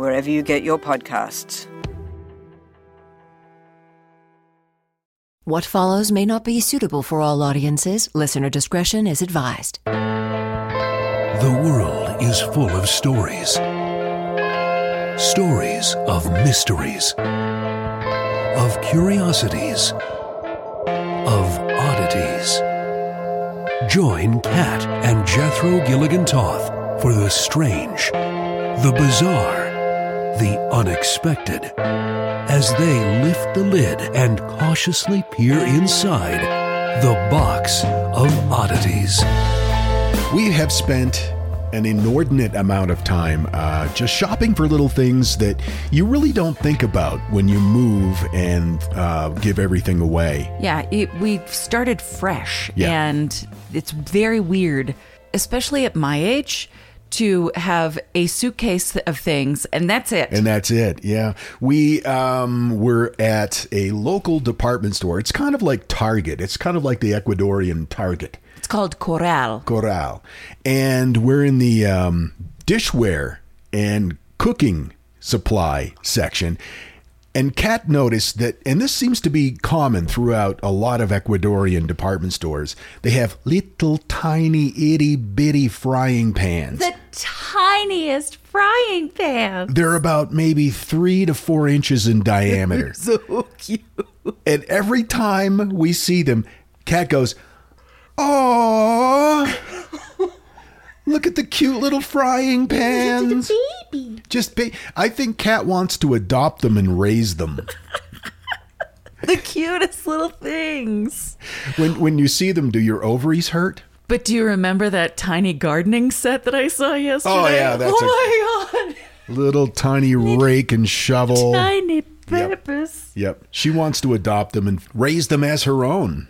wherever you get your podcasts. What follows may not be suitable for all audiences. Listener discretion is advised. The world is full of stories stories of mysteries, of curiosities, of oddities. Join Kat and Jethro Gilligan Toth for the strange, the bizarre, the unexpected as they lift the lid and cautiously peer inside the box of oddities. We have spent an inordinate amount of time uh, just shopping for little things that you really don't think about when you move and uh, give everything away. Yeah, it, we started fresh, Yeah. and it's very weird, especially at my age, to have a suitcase of things, and that's it. And that's it. Yeah. We um, were at a local department store. It's kind of like Target, it's kind of like the Ecuadorian Target. it's called Corral. Corral. And we're in the um, dishware and cooking supply section. And Kat noticed that, and this seems to be common throughout a lot of Ecuadorian department stores, they have little tiny itty bitty frying pans. The tiniest frying pan. They're about maybe three to four inches in diameter. So cute. And every time we see them, Kat goes, "Oh, look at the cute little frying pans." Baby. Just ba- I think Kat wants to adopt them and raise them. The cutest little things. When when you see them, do your ovaries hurt? But do you remember that tiny gardening set that I saw yesterday? Oh, yeah, that's oh my god. Little tiny rake and shovel. Tiny peppers. Yep. She wants to adopt them and raise them as her own.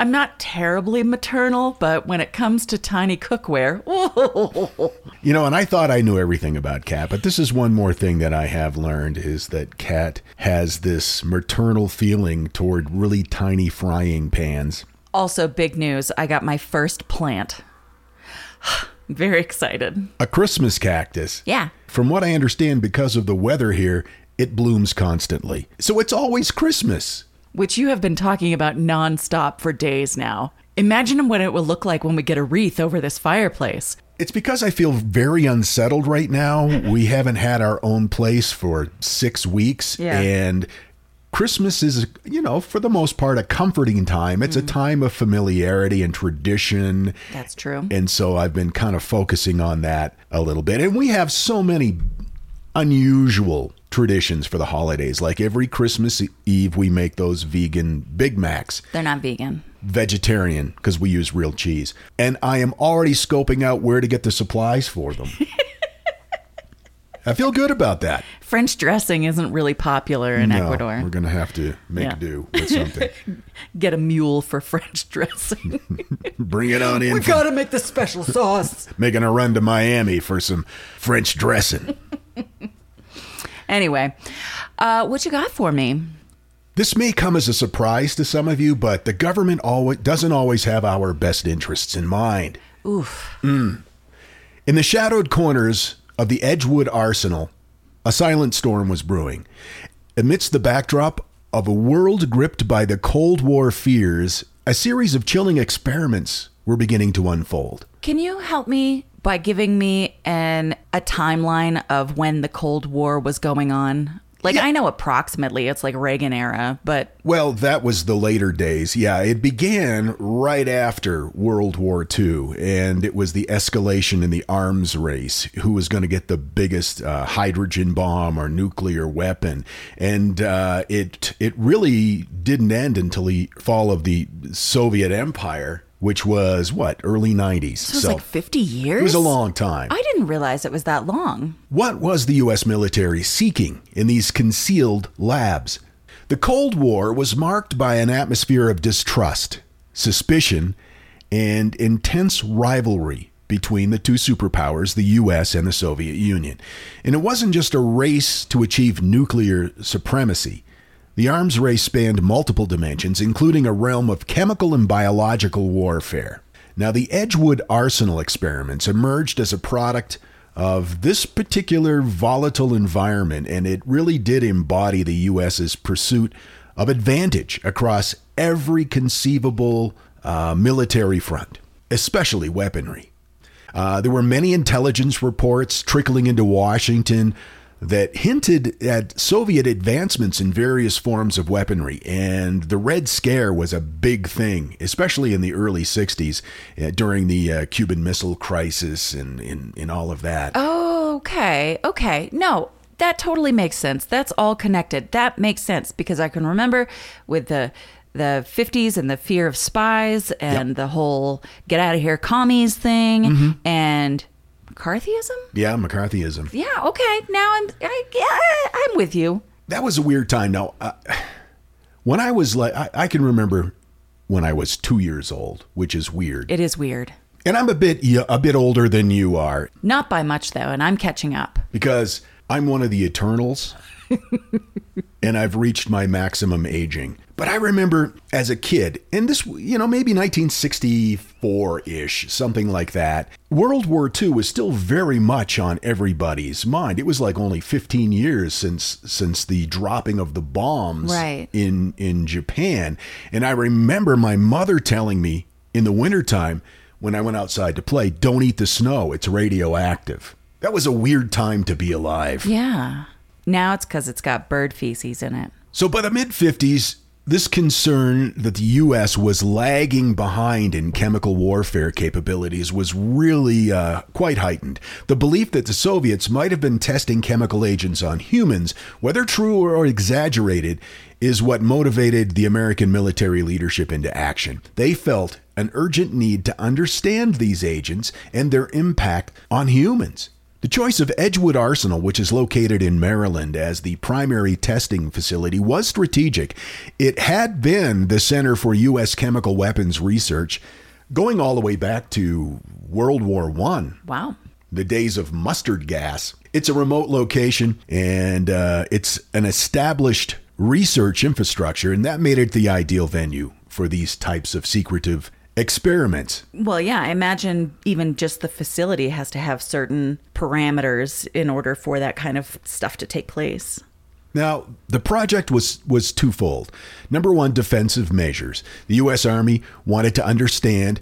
I'm not terribly maternal, but when it comes to tiny cookware, You know, and I thought I knew everything about Kat, but this is one more thing that I have learned is that Kat has this maternal feeling toward really tiny frying pans. also big news. I got my first plant. Very excited. A Christmas cactus. Yeah. From what I understand, because of the weather here, it blooms constantly. So it's always Christmas. Which you have been talking about nonstop for days now. Imagine what it will look like when we get a wreath over this fireplace. It's because I feel very unsettled right now. We haven't had our own place for six weeks. Yeah. And Christmas is, you know, for the most part, a comforting time. It's a mm. time of familiarity and tradition. That's true. And so I've been kind of focusing on that a little bit. And we have so many unusual traditions for the holidays. Like every Christmas Eve, we make those vegan Big Macs They're not vegan. vegetarian because we use real cheese. And I am already scoping out where to get the supplies for them. I feel good about that. French dressing isn't really popular in No, Ecuador. We're going to have to make Yeah. do with something. Get a mule for French dressing. Bring it on in. We've gotta make the special sauce. making a run to Miami for some French dressing. anyway, uh, what you got for me? This may come as a surprise to some of you, but the government always doesn't always have our best interests in mind. Oof. In the shadowed corners of the Edgewood Arsenal, a silent storm was brewing. Amidst the backdrop of a world gripped by the Cold War fears, a series of chilling experiments were beginning to unfold. Can you help me by giving me an a timeline of when the Cold War was going on? Like Yeah. I know approximately it's like Reagan era, but Well, that was the later days. Yeah, it began right after World War II, and it was the escalation in the arms race who was going to get the biggest uh, hydrogen bomb or nuclear weapon. And uh, it, it really didn't end until the fall of the Soviet Empire, which was what, early 90s. it was like 50 years. it was a long time. I didn't realize it was that long. What was the U.S. military seeking in these concealed labs? The Cold War was marked by an atmosphere of distrust, suspicion, and intense rivalry between the two superpowers, the U.S. and the Soviet Union. And it wasn't just a race to achieve nuclear supremacy. The arms race spanned multiple dimensions, including a realm of chemical and biological warfare. Now, the Edgewood Arsenal experiments emerged as a product of this particular volatile environment, and it really did embody the U.S.'s pursuit of advantage across every conceivable uh, military front, especially weaponry. Uh, there were many intelligence reports trickling into Washington that hinted at Soviet advancements in various forms of weaponry, and the Red Scare was a big thing, especially in the early 60s uh, during the uh, Cuban Missile Crisis and in, in all of that. Oh, Okay, okay. No, that totally makes sense. That's all connected. That makes sense because I can remember with the the 50s and the fear of spies and the whole get out of here commies thing Mm-hmm. and McCarthyism? Yeah, McCarthyism. Yeah, okay. Now I'm I, yeah, I'm with you. That was a weird time. Now, uh, when I was like, I, I can remember when I was two years old, which is weird. It is weird. and I'm a bit a bit older than you are Not by much though, and I'm catching up. because I'm one of the Eternals, and I've reached my maximum aging. But I remember as a kid, and this, you know, maybe 1964 ish, something like that, World War II was still very much on everybody's mind. It was like only 15 years since since the dropping of the bombs Right. in, in Japan. And I remember my mother telling me in the wintertime when I went outside to play, don't eat the snow, it's radioactive. That was a weird time to be alive. Yeah. Now it's because it's got bird feces in it. So by the mid 50s, this concern that the U.S. was lagging behind in chemical warfare capabilities was really uh, quite heightened. The belief that the Soviets might have been testing chemical agents on humans, whether true or exaggerated, is what motivated the American military leadership into action. They felt an urgent need to understand these agents and their impact on humans. The choice of Edgewood Arsenal, which is located in Maryland as the primary testing facility, was strategic. It had been the center for U.S. chemical weapons research going all the way back to World War One Wow. the days of mustard gas. It's a remote location and uh, it's an established research infrastructure, and that made it the ideal venue for these types of secretive experiments. Well, yeah, I imagine even just the facility has to have certain parameters in order for that kind of stuff to take place. Now, the project was was twofold. Number one, defensive measures. The U.S. Army wanted to understand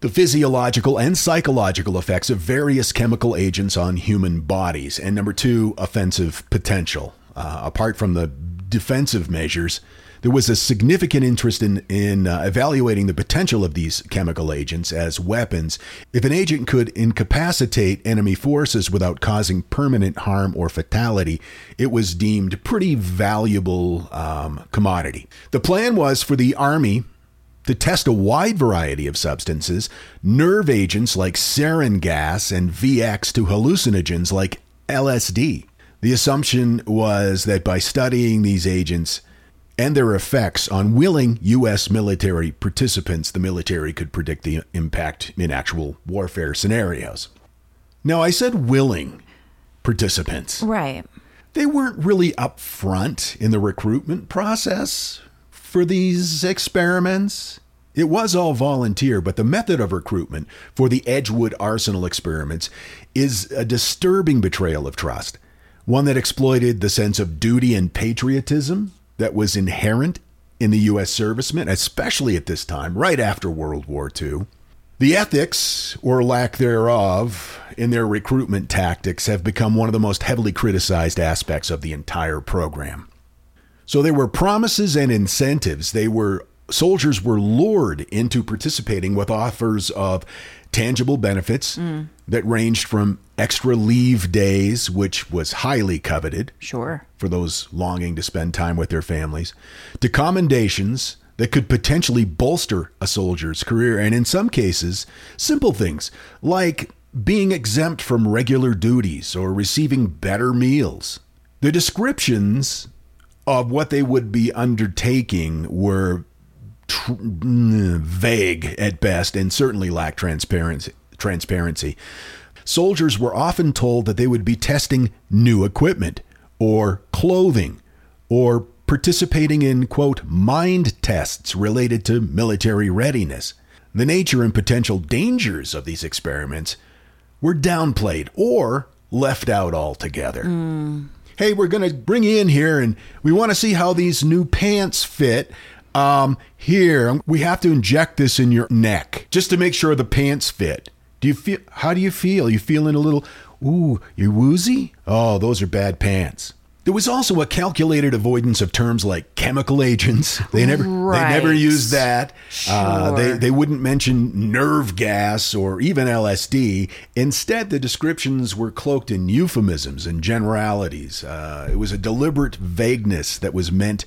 the physiological and psychological effects of various chemical agents on human bodies, and number two, offensive potential. Uh, apart from the defensive measures, there was a significant interest in in uh, evaluating the potential of these chemical agents as weapons. If an agent could incapacitate enemy forces without causing permanent harm or fatality, it was deemed pretty valuable um, commodity. The plan was for the army to test a wide variety of substances, nerve agents like sarin gas and VX to hallucinogens like LSD. The assumption was that by studying these agents and their effects on willing U.S. military participants, the military could predict the impact in actual warfare scenarios. Now, I said willing participants Right. they weren't really upfront in the recruitment process for these experiments. It was all volunteer, but the method of recruitment for the Edgewood Arsenal experiments is a disturbing betrayal of trust, one that exploited the sense of duty and patriotism that was inherent in the U.S. servicemen, especially at this time, right after World War II. The ethics, or lack thereof, in their recruitment tactics have become one of the most heavily criticized aspects of the entire program. So there were promises and incentives. They were soldiers were lured into participating with offers of tangible benefits that ranged from extra leave days, which was highly coveted Sure. for those longing to spend time with their families, to commendations that could potentially bolster a soldier's career, and in some cases, simple things like being exempt from regular duties or receiving better meals. The descriptions of what they would be undertaking were tr- mm, vague at best and certainly lacked transparency. transparency. Soldiers were often told that they would be testing new equipment or clothing or participating in, quote, mind tests related to military readiness. The nature and potential dangers of these experiments were downplayed or left out altogether. Hey, we're going to bring you in here and we want to see how these new pants fit. Um, here, we have to inject this in your neck just to make sure the pants fit. Do you feel, how do you feel? You feeling a little, ooh, you're woozy? Oh, those are bad pants. There was also a calculated avoidance of terms like chemical agents. They never, they never used that. Uh, they, they wouldn't mention nerve gas or even LSD. Instead, the descriptions were cloaked in euphemisms and generalities. Uh, it was a deliberate vagueness that was meant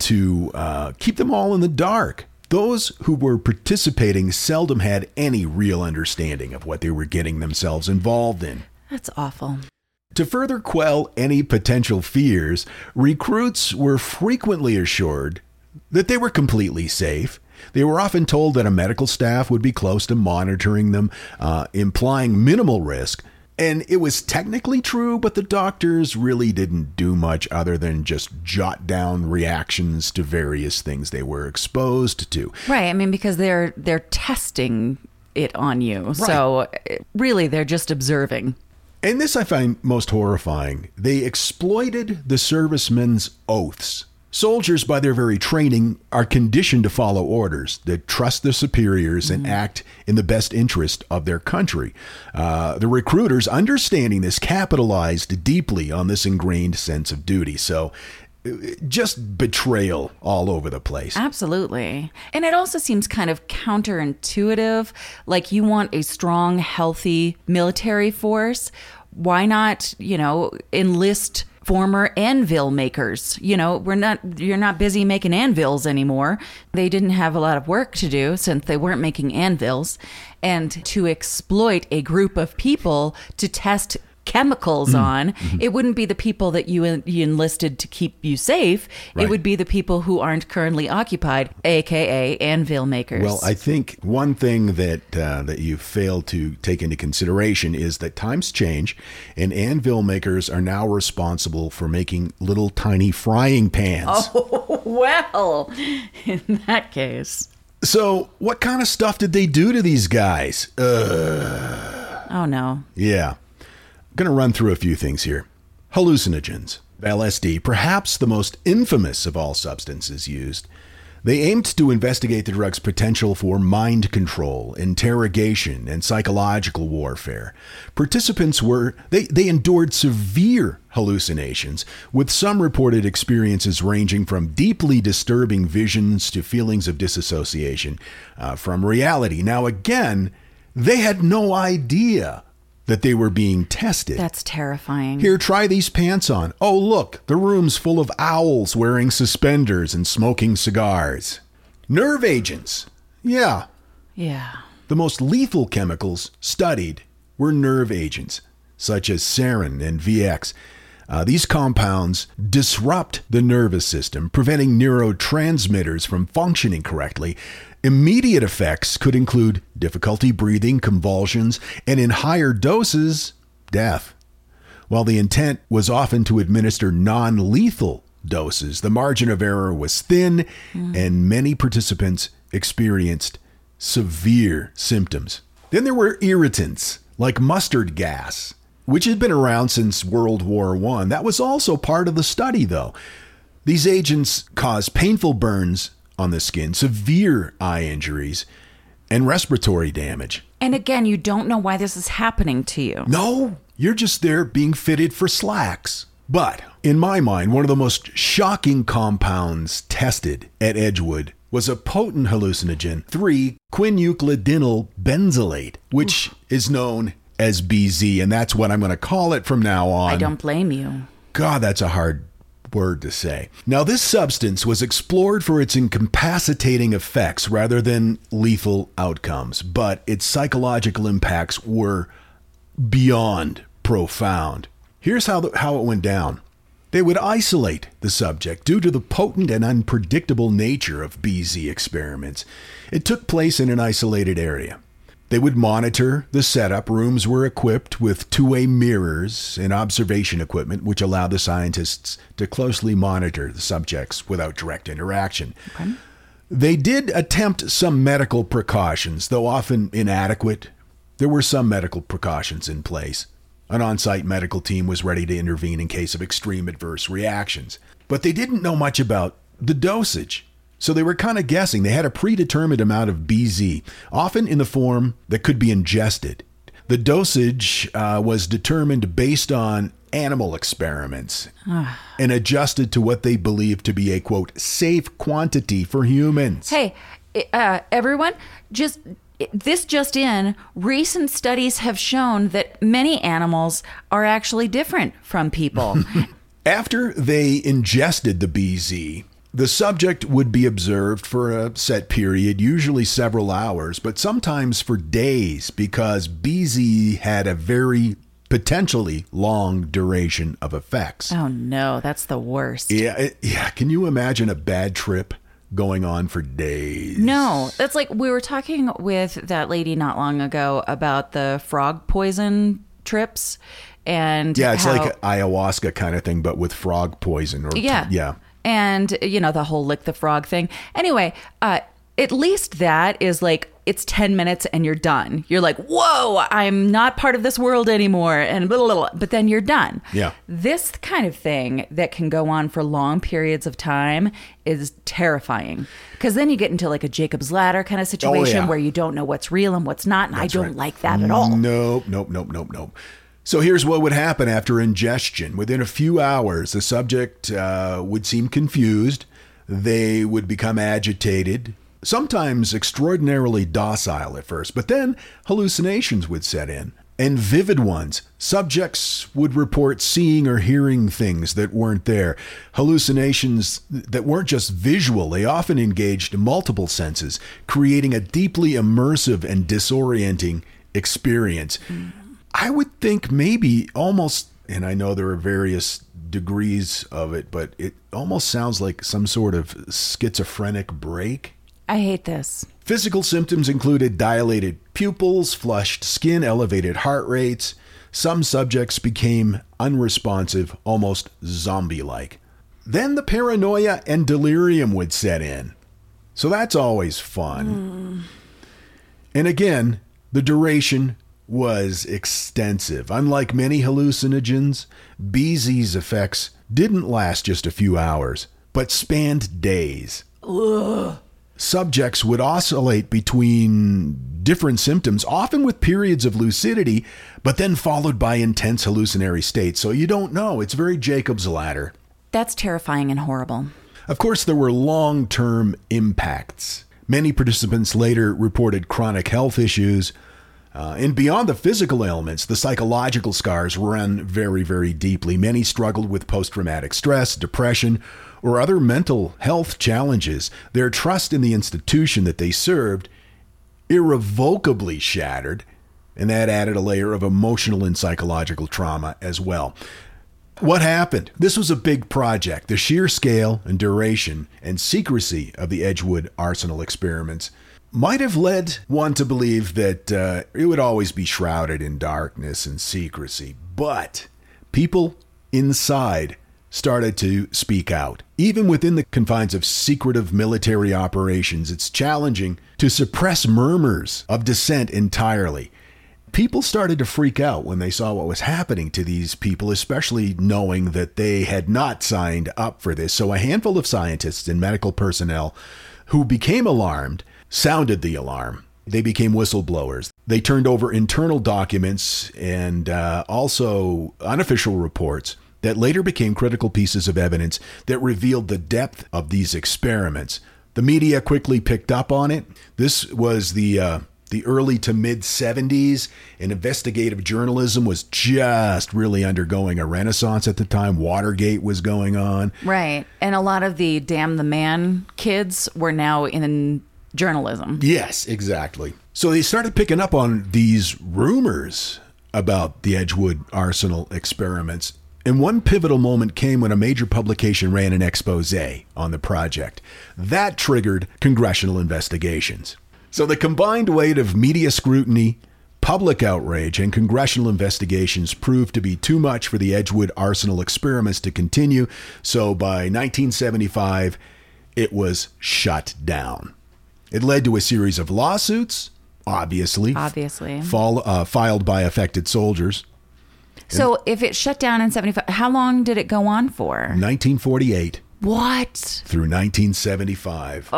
to uh, keep them all in the dark. Those who were participating seldom had any real understanding of what they were getting themselves involved in. That's awful. To further quell any potential fears, recruits were frequently assured that they were completely safe. They were often told that a medical staff would be close to monitoring them, uh, implying minimal risk. And it was technically true, but the doctors really didn't do much other than just jot down reactions to various things they were exposed to. Right. I mean, because they're they're testing it on you. So uh, really, they're just observing. And this I find most horrifying. They exploited the servicemen's oaths. Soldiers, by their very training, are conditioned to follow orders, that trust their superiors, and act in the best interest of their country. Uh, the recruiters, understanding this, capitalized deeply on this ingrained sense of duty. So, uh, just betrayal all over the place. Absolutely. And it also seems kind of counterintuitive. Like you want a strong, healthy military force. Why not, you know, enlist former anvil makers? You know, we're not, you're not busy making anvils anymore. They didn't have a lot of work to do since they weren't making anvils. And to exploit a group of people to test chemicals Mm. on, Mm-hmm. it wouldn't be the people that you, you enlisted to keep you safe. Right. It would be the people who aren't currently occupied, aka anvil makers. Well, I think one thing that uh, that you failed to take into consideration is that times change, and anvil makers are now responsible for making little tiny frying pans. Oh well, in that case, So, what kind of stuff did they do to these guys? Uh, oh no, yeah, I'm gonna run through a few things here. Hallucinogens, LSD, perhaps the most infamous of all substances used. They aimed to investigate the drug's potential for mind control, interrogation, and psychological warfare. Participants were they, they endured severe hallucinations, with some reported experiences ranging from deeply disturbing visions to feelings of disassociation uh, from reality. Now, again, they had no idea that they were being tested. that's terrifying. Here, try these pants on. Oh, look, the room's full of owls wearing suspenders and smoking cigars. Nerve agents. Yeah, yeah, the most lethal chemicals studied were nerve agents, such as sarin and VX. Uh, these compounds disrupt the nervous system, preventing neurotransmitters from functioning correctly. Immediate effects could include difficulty breathing, convulsions, and in higher doses, death. While the intent was often to administer non lethal doses, the margin of error was thin, and many participants experienced severe symptoms. Then there were irritants like mustard gas, which had been around since World War I. That was also part of the study, though. These agents cause painful burns on the skin, severe eye injuries, and respiratory damage. And again, you don't know why this is happening to you. No, you're just there being fitted for slacks. But in my mind, one of the most shocking compounds tested at Edgewood was a potent hallucinogen, 3 quinuclidinyl benzylate, which is known as BZ, and that's what I'm going to call it from now on. I don't blame you. God, that's a hard word to say. Now, this substance was explored for its incapacitating effects rather than lethal outcomes, but its psychological impacts were beyond profound. Here's how, the, how it went down. They would isolate the subject due to the potent and unpredictable nature of BZ experiments. It took place in an isolated area. They would monitor the setup. Rooms were equipped with two way mirrors and observation equipment, which allowed the scientists to closely monitor the subjects without direct interaction. Okay. They did attempt some medical precautions, though often inadequate. There were some medical precautions in place. An on site medical team was ready to intervene in case of extreme adverse reactions. But they didn't know much about the dosage. So they were kind of guessing. They had a predetermined amount of BZ, often in the form that could be ingested. The dosage uh, was determined based on animal experiments and adjusted to what they believed to be a quote safe quantity for humans. Hey, uh, everyone, just this just in recent studies have shown that many animals are actually different from people. After they ingested the BZ, the subject would be observed for a set period, usually several hours, but sometimes for days because BZ had a very potentially long duration of effects. Oh no, that's the worst. Yeah, it, yeah. Can you imagine a bad trip going on for days? No, that's like we were talking with that lady not long ago about the frog poison trips and yeah, it's how, like ayahuasca kind of thing, but with frog poison. Or yeah, yeah, and you know the whole lick the frog thing. Anyway, uh, at least that is like it's 10 minutes and you're done. You're like, whoa, I'm not part of this world anymore. And blah, blah, blah, but then you're done. Yeah. This kind of thing that can go on for long periods of time is terrifying. Because then you get into like a Jacob's Ladder kind of situation Oh, yeah. where you don't know what's real and what's not. And I don't right. like that at all. Nope, nope, nope, nope, nope. So here's what would happen after ingestion. Within a few hours, the subject uh, would seem confused. They would become agitated, sometimes extraordinarily docile at first, but then hallucinations would set in. And vivid ones. Subjects would report seeing or hearing things that weren't there. Hallucinations that weren't just visual, they often engaged multiple senses, creating a deeply immersive and disorienting experience. I would think maybe almost, and I know there are various degrees of it, but it almost sounds like some sort of schizophrenic break. I hate this. Physical symptoms included dilated pupils, flushed skin, elevated heart rates. Some subjects became unresponsive, almost zombie like. Then the paranoia and delirium would set in. So that's always fun. Hmm. And again, the duration was extensive. Unlike many hallucinogens, BZ's effects didn't last just a few hours, but spanned days. Subjects would oscillate between different symptoms, often with periods of lucidity, but then followed by intense hallucinatory states. So you don't know. It's very Jacob's ladder. That's terrifying and horrible. Of course, there were long term impacts. Many participants later reported chronic health issues. Uh, and beyond the physical ailments, the psychological scars run very, very deeply. Many struggled with post traumatic stress, depression, or other mental health challenges. Their trust in the institution that they served irrevocably shattered, and that added a layer of emotional and psychological trauma as well. What happened? This was a big project. The sheer scale and duration and secrecy of the Edgewood Arsenal experiments might have led one to believe that uh, it would always be shrouded in darkness and secrecy. But people inside started to speak out. Even within the confines of secretive military operations, it's challenging to suppress murmurs of dissent entirely people started to freak out when they saw what was happening to these people, especially knowing that they had not signed up for this. So, a handful of scientists and medical personnel who became alarmed sounded the alarm. They became whistleblowers. They turned over internal documents and uh, also unofficial reports that later became critical pieces of evidence that revealed the depth of these experiments. The media quickly picked up on it. This was the uh, the early to mid 70s, and investigative journalism was just really undergoing a renaissance at the time. Watergate was going on. Right. And a lot of the damn the man kids were now in journalism. Yes, exactly. So they started picking up on these rumors about the Edgewood Arsenal experiments. And one pivotal moment came when a major publication ran an expose on the project. That triggered congressional investigations. So the combined weight of media scrutiny, public outrage, and congressional investigations proved to be too much for the Edgewood Arsenal experiments to continue. So by 1975, it was shut down. It led to a series of lawsuits, obviously, Obviously. fall, uh, filed by affected soldiers. So if it shut down in 75, how long did it go on for? 1948 What? through 1975.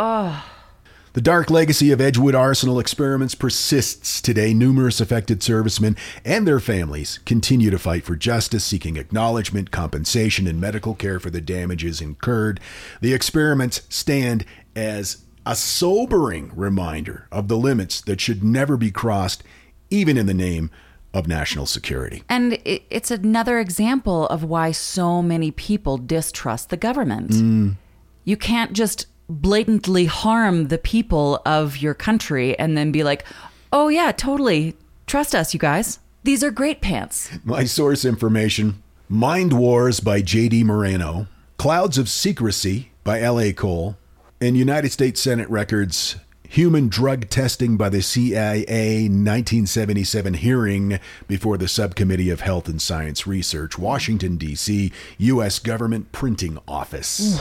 The dark legacy of Edgewood Arsenal experiments persists today. Numerous affected servicemen and their families continue to fight for justice, seeking acknowledgement, compensation, and medical care for the damages incurred. The experiments stand as a sobering reminder of the limits that should never be crossed, even in the name of national security. And it's another example of why so many people distrust the government. Mm. You can't just blatantly harm the people of your country and then be like, oh, yeah, totally. Trust us, you guys. These are great pants. My source information Mind Wars by J.D. Moreno, Clouds of Secrecy by L.A. Cole, and United States Senate Records Human Drug Testing by the CIA 1977 hearing before the Subcommittee of Health and Science Research, Washington, D.C., U.S. Government Printing Office.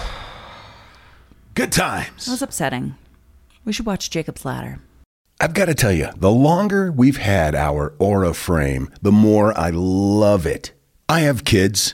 Good times. That was upsetting. We should watch Jacob's Ladder. I've got to tell you, the longer we've had our Aura frame, the more I love it. I have kids,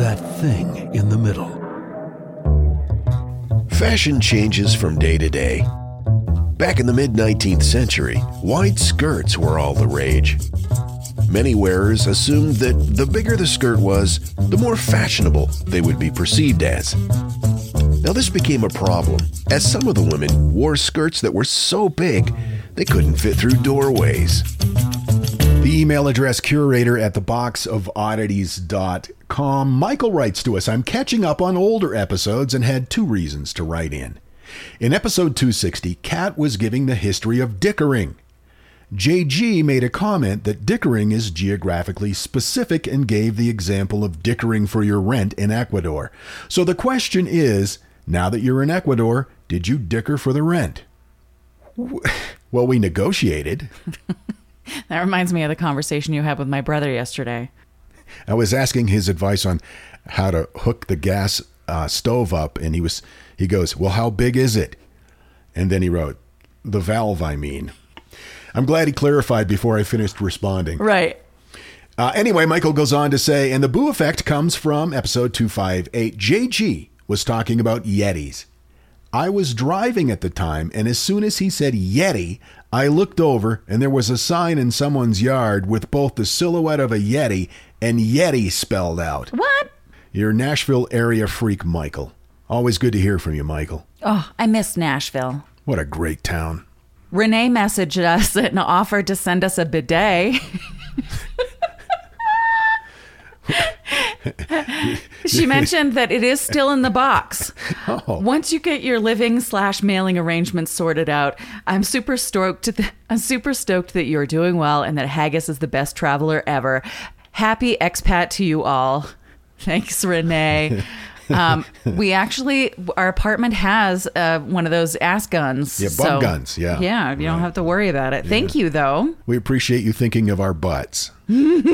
that thing in the middle. Fashion changes from day to day. Back in the mid 19th century, wide skirts were all the rage. Many wearers assumed that the bigger the skirt was, the more fashionable they would be perceived as. Now, this became a problem, as some of the women wore skirts that were so big they couldn't fit through doorways. The email address curator at the theboxofoddities.com. Michael writes to us I'm catching up on older episodes and had two reasons to write in. In episode 260, Kat was giving the history of dickering. JG made a comment that dickering is geographically specific and gave the example of dickering for your rent in Ecuador. So the question is now that you're in Ecuador, did you dicker for the rent? Well, we negotiated. That reminds me of the conversation you had with my brother yesterday. I was asking his advice on how to hook the gas uh, stove up, and he was he goes, "Well, how big is it?" And then he wrote, "The valve, I mean." I'm glad he clarified before I finished responding. Right. Uh, anyway, Michael goes on to say, and the boo effect comes from episode 258. JG was talking about Yetis. I was driving at the time, and as soon as he said Yeti, I looked over, and there was a sign in someone's yard with both the silhouette of a Yeti and Yeti spelled out. What? Your Nashville area freak, Michael. Always good to hear from you, Michael. Oh, I miss Nashville. What a great town. Renee messaged us and offered to send us a bidet. she mentioned that it is still in the box. Oh. Once you get your living slash mailing arrangements sorted out, I'm super stoked. Th- I'm super stoked that you're doing well and that Haggis is the best traveler ever. Happy expat to you all. Thanks, Renee. Um, we actually, our apartment has uh, one of those ass guns. Yeah, bum guns, yeah. Yeah, you don't have to worry about it. Thank you, though. We appreciate you thinking of our butts. Want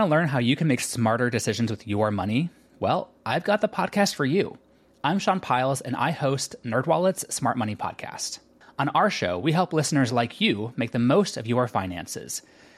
to learn how you can make smarter decisions with your money? Well, I've got the podcast for you. I'm Sean Pyles and I host NerdWallet's Smart Money Podcast. On our show, we help listeners like you make the most of your finances.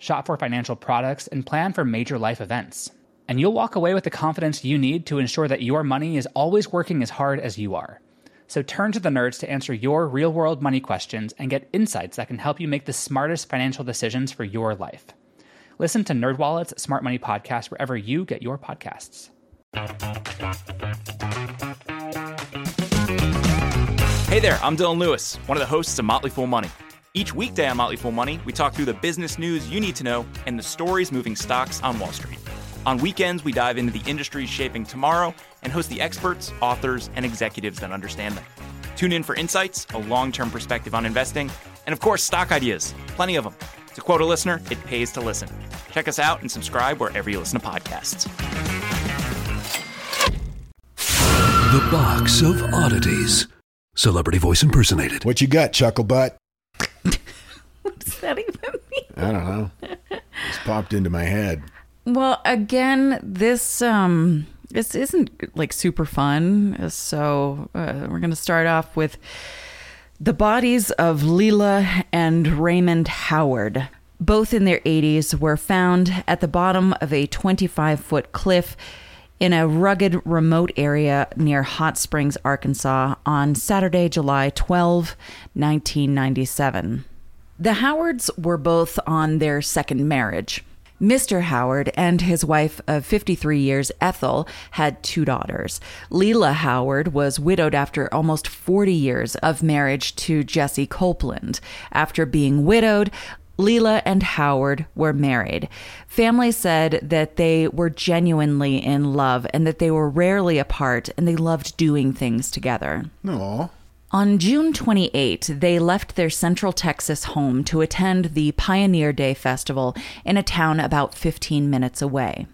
shop for financial products, and plan for major life events. And you'll walk away with the confidence you need to ensure that your money is always working as hard as you are. So turn to the nerds to answer your real world money questions and get insights that can help you make the smartest financial decisions for your life. Listen to NerdWallet's Smart Money Podcast wherever you get your podcasts. Hey there, I'm Dylan Lewis, one of the hosts of Motley Fool Money. Each weekday on Motley Fool Money, we talk through the business news you need to know and the stories moving stocks on Wall Street. On weekends, we dive into the industries shaping tomorrow and host the experts, authors, and executives that understand them. Tune in for insights, a long term perspective on investing, and of course, stock ideas. Plenty of them. To quote a listener, it pays to listen. Check us out and subscribe wherever you listen to podcasts. The Box of Oddities. Celebrity voice impersonated. What you got, Chuckle Butt? What does that even mean? I don't know. It's popped into my head. Well, again, this um this isn't like super fun. So uh, we're going to start off with the bodies of Lela and Raymond Howard. Both in their 80s were found at the bottom of a 25 foot cliff in a rugged, remote area near Hot Springs, Arkansas on Saturday, July 12, 1997. The Howards were both on their second marriage. Mr. Howard and his wife of 53 years, Ethel, had two daughters. Lela Howard was widowed after almost 40 years of marriage to Jesse Copeland. After being widowed, Lela and Howard were married. Family said that they were genuinely in love and that they were rarely apart and they loved doing things together. Aw. On June 28, they left their Central Texas home to attend the Pioneer Day Festival in a town about 15 minutes away.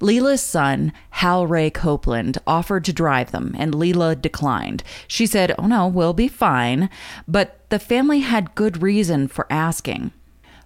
Lela's son, Hal Ray Copeland, offered to drive them, and Lela declined. She said, Oh no, we'll be fine. But the family had good reason for asking.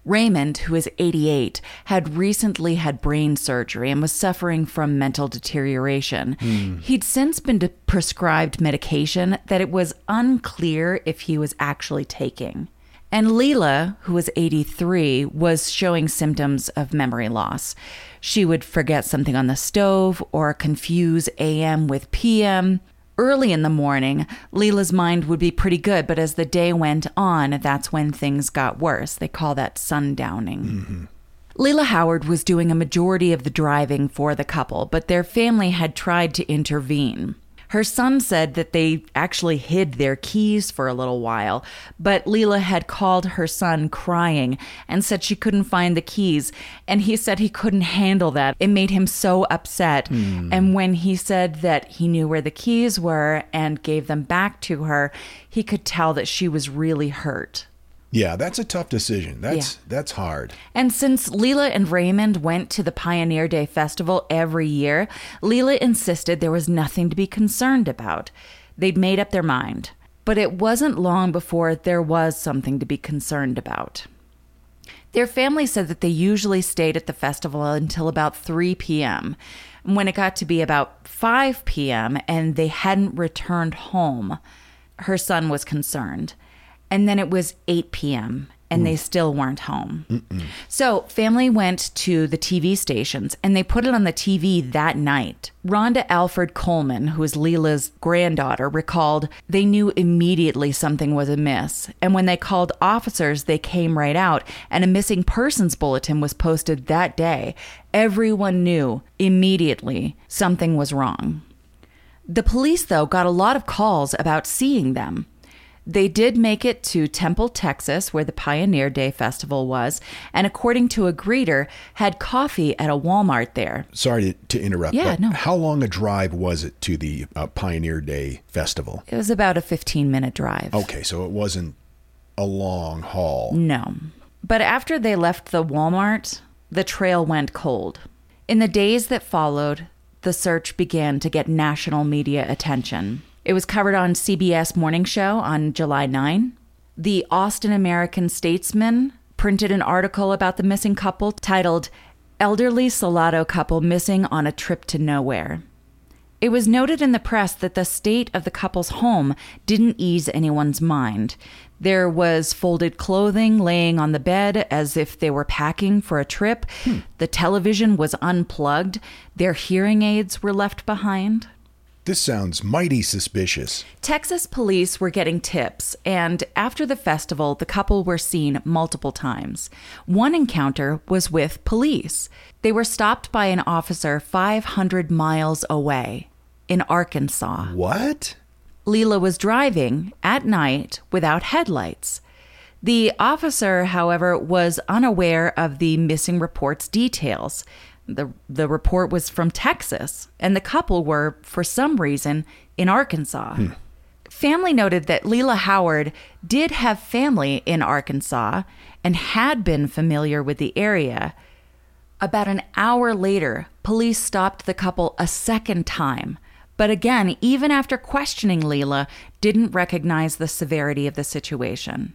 Raymond, who is 88, had recently had brain surgery and was suffering from mental deterioration. Hmm. He'd since been de- prescribed medication that it was unclear if he was actually taking. And Lela, who was 83, was showing symptoms of memory loss. She would forget something on the stove or confuse AM with PM. Early in the morning, Lela's mind would be pretty good, but as the day went on, that's when things got worse. They call that sundowning. Mm-hmm. Lela Howard was doing a majority of the driving for the couple, but their family had tried to intervene. Her son said that they actually hid their keys for a little while, but Lela had called her son crying and said she couldn't find the keys, and he said he couldn't handle that. It made him so upset. Hmm. And when he said that he knew where the keys were and gave them back to her, he could tell that she was really hurt. Yeah, that's a tough decision. That's that's hard. And since Lela and Raymond went to the Pioneer Day Festival every year, Lela insisted there was nothing to be concerned about. They'd made up their mind. But it wasn't long before there was something to be concerned about. Their family said that they usually stayed at the festival until about 3 p.m. When it got to be about 5 p.m. and they hadn't returned home, her son was concerned. And then it was 8 p.m. and they mm. still weren't home. So, family went to the TV stations and they put it on the TV that night. Rhonda Alford Coleman, who is Lela's granddaughter, recalled they knew immediately something was amiss. And when they called officers, they came right out, and a missing persons bulletin was posted that day. Everyone knew immediately something was wrong. The police, though, got a lot of calls about seeing them. They did make it to Temple, Texas, where the Pioneer Day Festival was, and according to a greeter, had coffee at a Walmart there. Sorry to, to interrupt. Yeah, but no. How long a drive was it to the uh, Pioneer Day Festival? It was about a 15 minute drive. Okay, so it wasn't a long haul. No. But after they left the Walmart, the trail went cold. In the days that followed, the search began to get national media attention. It was covered on CBS Morning Show on July 9. The Austin American Statesman printed an article about the missing couple titled Elderly Salado Couple Missing on a Trip to Nowhere. It was noted in the press that the state of the couple's home didn't ease anyone's mind. There was folded clothing laying on the bed as if they were packing for a trip. Hmm. The television was unplugged. Their hearing aids were left behind. This sounds mighty suspicious. Texas police were getting tips, and after the festival, the couple were seen multiple times. One encounter was with police. They were stopped by an officer 500 miles away in Arkansas. What? Lela was driving at night without headlights. The officer, however, was unaware of the missing report's details. The, the report was from Texas, and the couple were, for some reason, in Arkansas. Hmm. Family noted that Lela Howard did have family in Arkansas and had been familiar with the area. About an hour later, police stopped the couple a second time. But again, even after questioning Lela, didn't recognize the severity of the situation.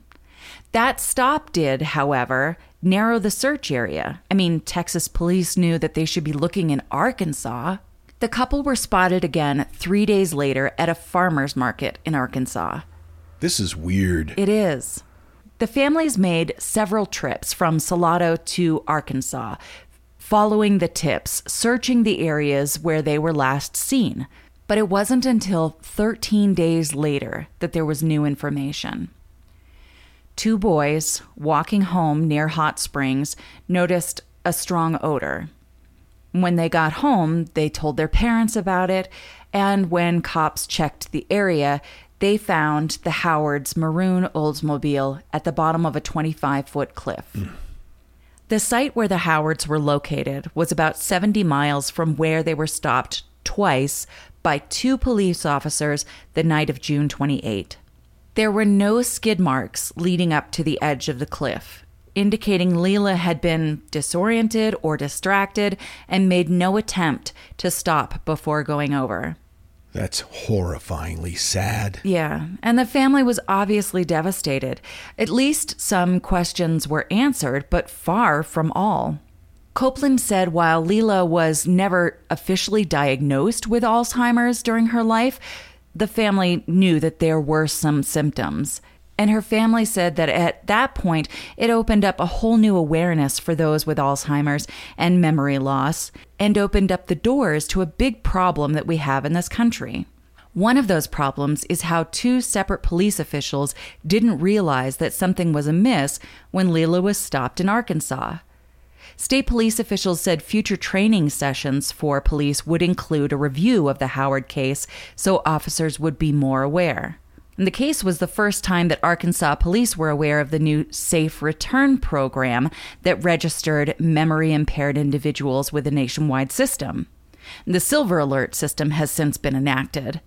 That stop did, however, narrow the search area. I mean, Texas police knew that they should be looking in Arkansas. The couple were spotted again three days later at a farmer's market in Arkansas. This is weird. It is. The families made several trips from Salado to Arkansas, following the tips, searching the areas where they were last seen. But it wasn't until 13 days later that there was new information. Two boys walking home near Hot Springs noticed a strong odor. When they got home, they told their parents about it, and when cops checked the area, they found the Howard's maroon Oldsmobile at the bottom of a 25 foot cliff. The site where the Howards were located was about 70 miles from where they were stopped twice by two police officers the night of June 28. There were no skid marks leading up to the edge of the cliff, indicating Lela had been disoriented or distracted and made no attempt to stop before going over. That's horrifyingly sad. Yeah, and the family was obviously devastated. At least some questions were answered, but far from all. Copeland said while Lela was never officially diagnosed with Alzheimer's during her life, the family knew that there were some symptoms. And her family said that at that point, it opened up a whole new awareness for those with Alzheimer's and memory loss, and opened up the doors to a big problem that we have in this country. One of those problems is how two separate police officials didn't realize that something was amiss when Lela was stopped in Arkansas. State police officials said future training sessions for police would include a review of the Howard case so officers would be more aware. And the case was the first time that Arkansas police were aware of the new Safe Return program that registered memory impaired individuals with a nationwide system. The Silver Alert system has since been enacted,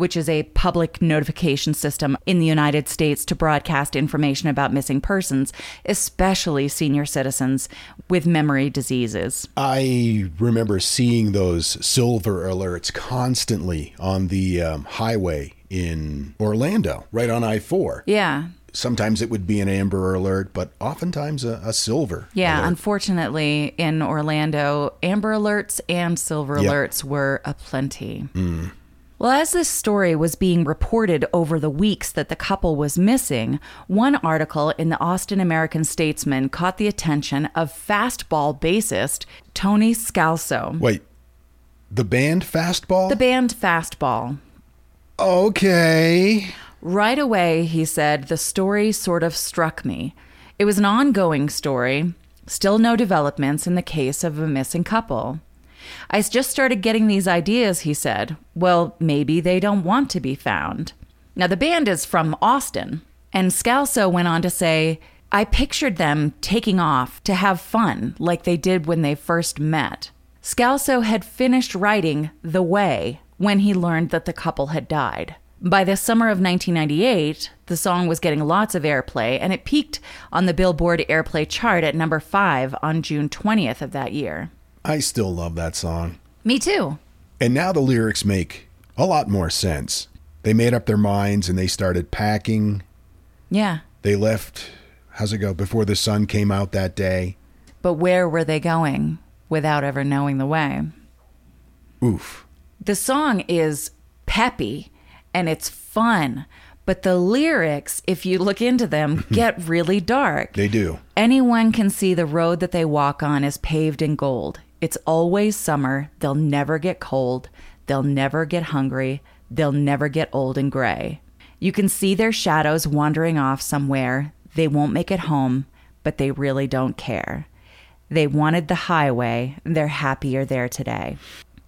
which is a public notification system in the United States to broadcast information about missing persons, especially senior citizens with memory diseases. I remember seeing those silver alerts constantly on the um, highway in Orlando, right on I 4. Yeah. Sometimes it would be an amber alert, but oftentimes a, a silver. Yeah, alert. unfortunately, in Orlando, Amber Alerts and Silver Yeah. Alerts were aplenty. Well, as this story was being reported over the weeks that the couple was missing, one article in the Austin American Statesman caught the attention of fastball bassist Tony Scalzo. Wait, the band Fastball? The band Fastball. okay. Right away, he said, the story sort of struck me. It was an ongoing story, still no developments in the case of a missing couple. I just started getting these ideas, he said. Well, maybe they don't want to be found. Now, the band is from Austin, and Scalzo went on to say, I pictured them taking off to have fun like they did when they first met. Scalzo had finished writing The Way when he learned that the couple had died. By the summer of 1998, the song was getting lots of airplay, and it peaked on the Billboard Airplay chart at number five on June 20th of that year. I still love that song. Me too. And now the lyrics make a lot more sense. They made up their minds and they started packing. Yeah. They left, how's it go, before the sun came out that day. But where were they going without ever knowing the way? Oof. The song is peppy and it's fun, but the lyrics, if you look into them, get really dark. They do. Anyone can see the road that they walk on is paved in gold. It's always summer. They'll never get cold. They'll never get hungry. They'll never get old and gray. You can see their shadows wandering off somewhere. They won't make it home, but they really don't care. They wanted the highway. They're happier there today.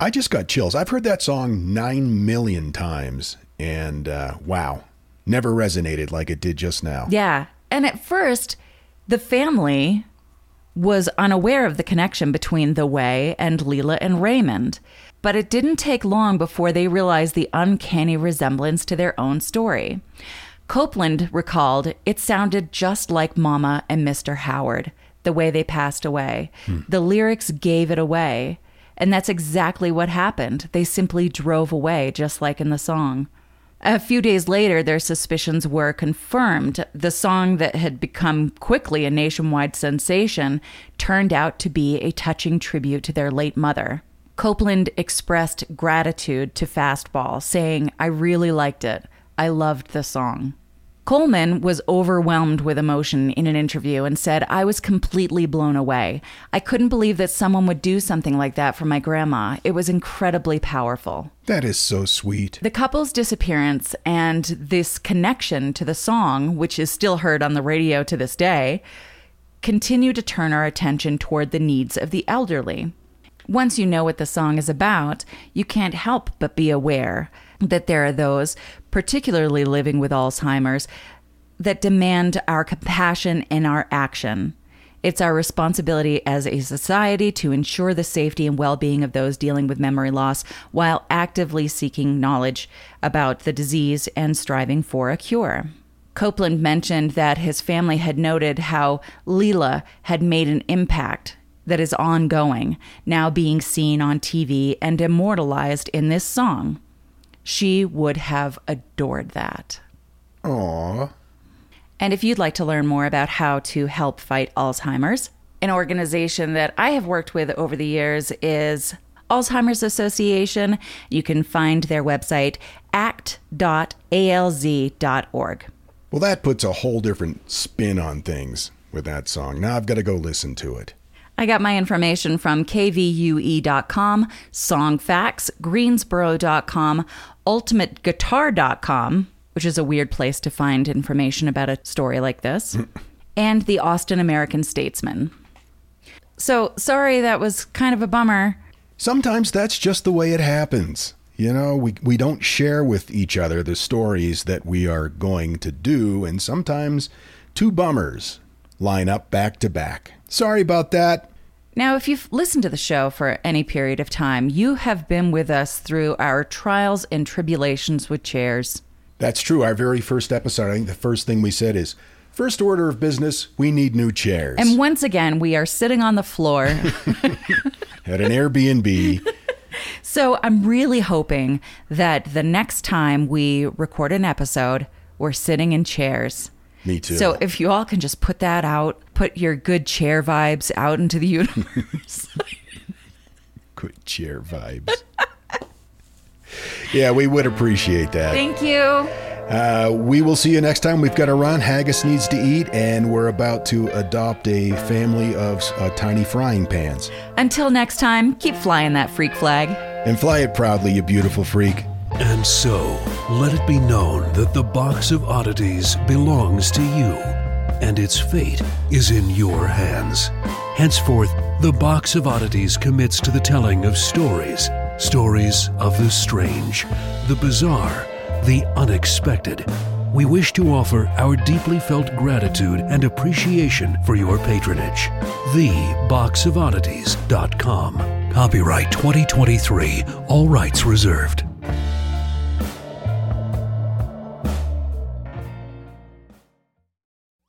I just got chills. I've heard that song nine million times, and uh, wow, never resonated like it did just now. Yeah. And at first, the family was unaware of the connection between The Way and Lela and Raymond. But it didn't take long before they realized the uncanny resemblance to their own story. Copeland recalled it sounded just like Mama and Mr. Howard, the way they passed away. Hmm. The lyrics gave it away. And that's exactly what happened. They simply drove away, just like in the song. A few days later, their suspicions were confirmed. The song that had become quickly a nationwide sensation turned out to be a touching tribute to their late mother. Copeland expressed gratitude to Fastball, saying, I really liked it. I loved the song. Coleman was overwhelmed with emotion in an interview and said, I was completely blown away. I couldn't believe that someone would do something like that for my grandma. It was incredibly powerful. That is so sweet. The couple's disappearance and this connection to the song, which is still heard on the radio to this day, continue to turn our attention toward the needs of the elderly. Once you know what the song is about, you can't help but be aware that there are those, particularly living with Alzheimer's, that demand our compassion and our action. It's our responsibility as a society to ensure the safety and well being of those dealing with memory loss while actively seeking knowledge about the disease and striving for a cure. Copeland mentioned that his family had noted how Lela had made an impact that is ongoing, now being seen on TV and immortalized in this song. She would have adored that. Aww. And if you'd like to learn more about how to help fight Alzheimer's, an organization that I have worked with over the years is Alzheimer's Association. You can find their website act.alz.org. Well, that puts a whole different spin on things with that song. Now I've got to go listen to it. I got my information from kvue.com, Songfacts, Greensboro.com, UltimateGuitar.com, which is a weird place to find information about a story like this, and the Austin American Statesman. So, sorry that was kind of a bummer. Sometimes that's just the way it happens. You know, we, we don't share with each other the stories that we are going to do, and sometimes two bummers line up back to back. Sorry about that. Now, if you've listened to the show for any period of time, you have been with us through our trials and tribulations with chairs. That's true. Our very first episode, I think the first thing we said is first order of business, we need new chairs. And once again, we are sitting on the floor. At an Airbnb. so I'm really hoping that the next time we record an episode, we're sitting in chairs. Me too. So if you all can just put that out, put your good chair vibes out into the universe. good chair vibes. yeah, we would appreciate that. Thank you. Uh, we will see you next time. We've got to run. Haggis needs to eat, and we're about to adopt a family of uh, tiny frying pans. Until next time, keep flying that freak flag. And fly it proudly, you beautiful freak. And so, let it be known that the box of oddities belongs to you, and its fate is in your hands. Henceforth, the box of oddities commits to the telling of stories stories of the strange, the bizarre, the unexpected. We wish to offer our deeply felt gratitude and appreciation for your patronage. TheBoxOfOddities.com. Copyright 2023, all rights reserved.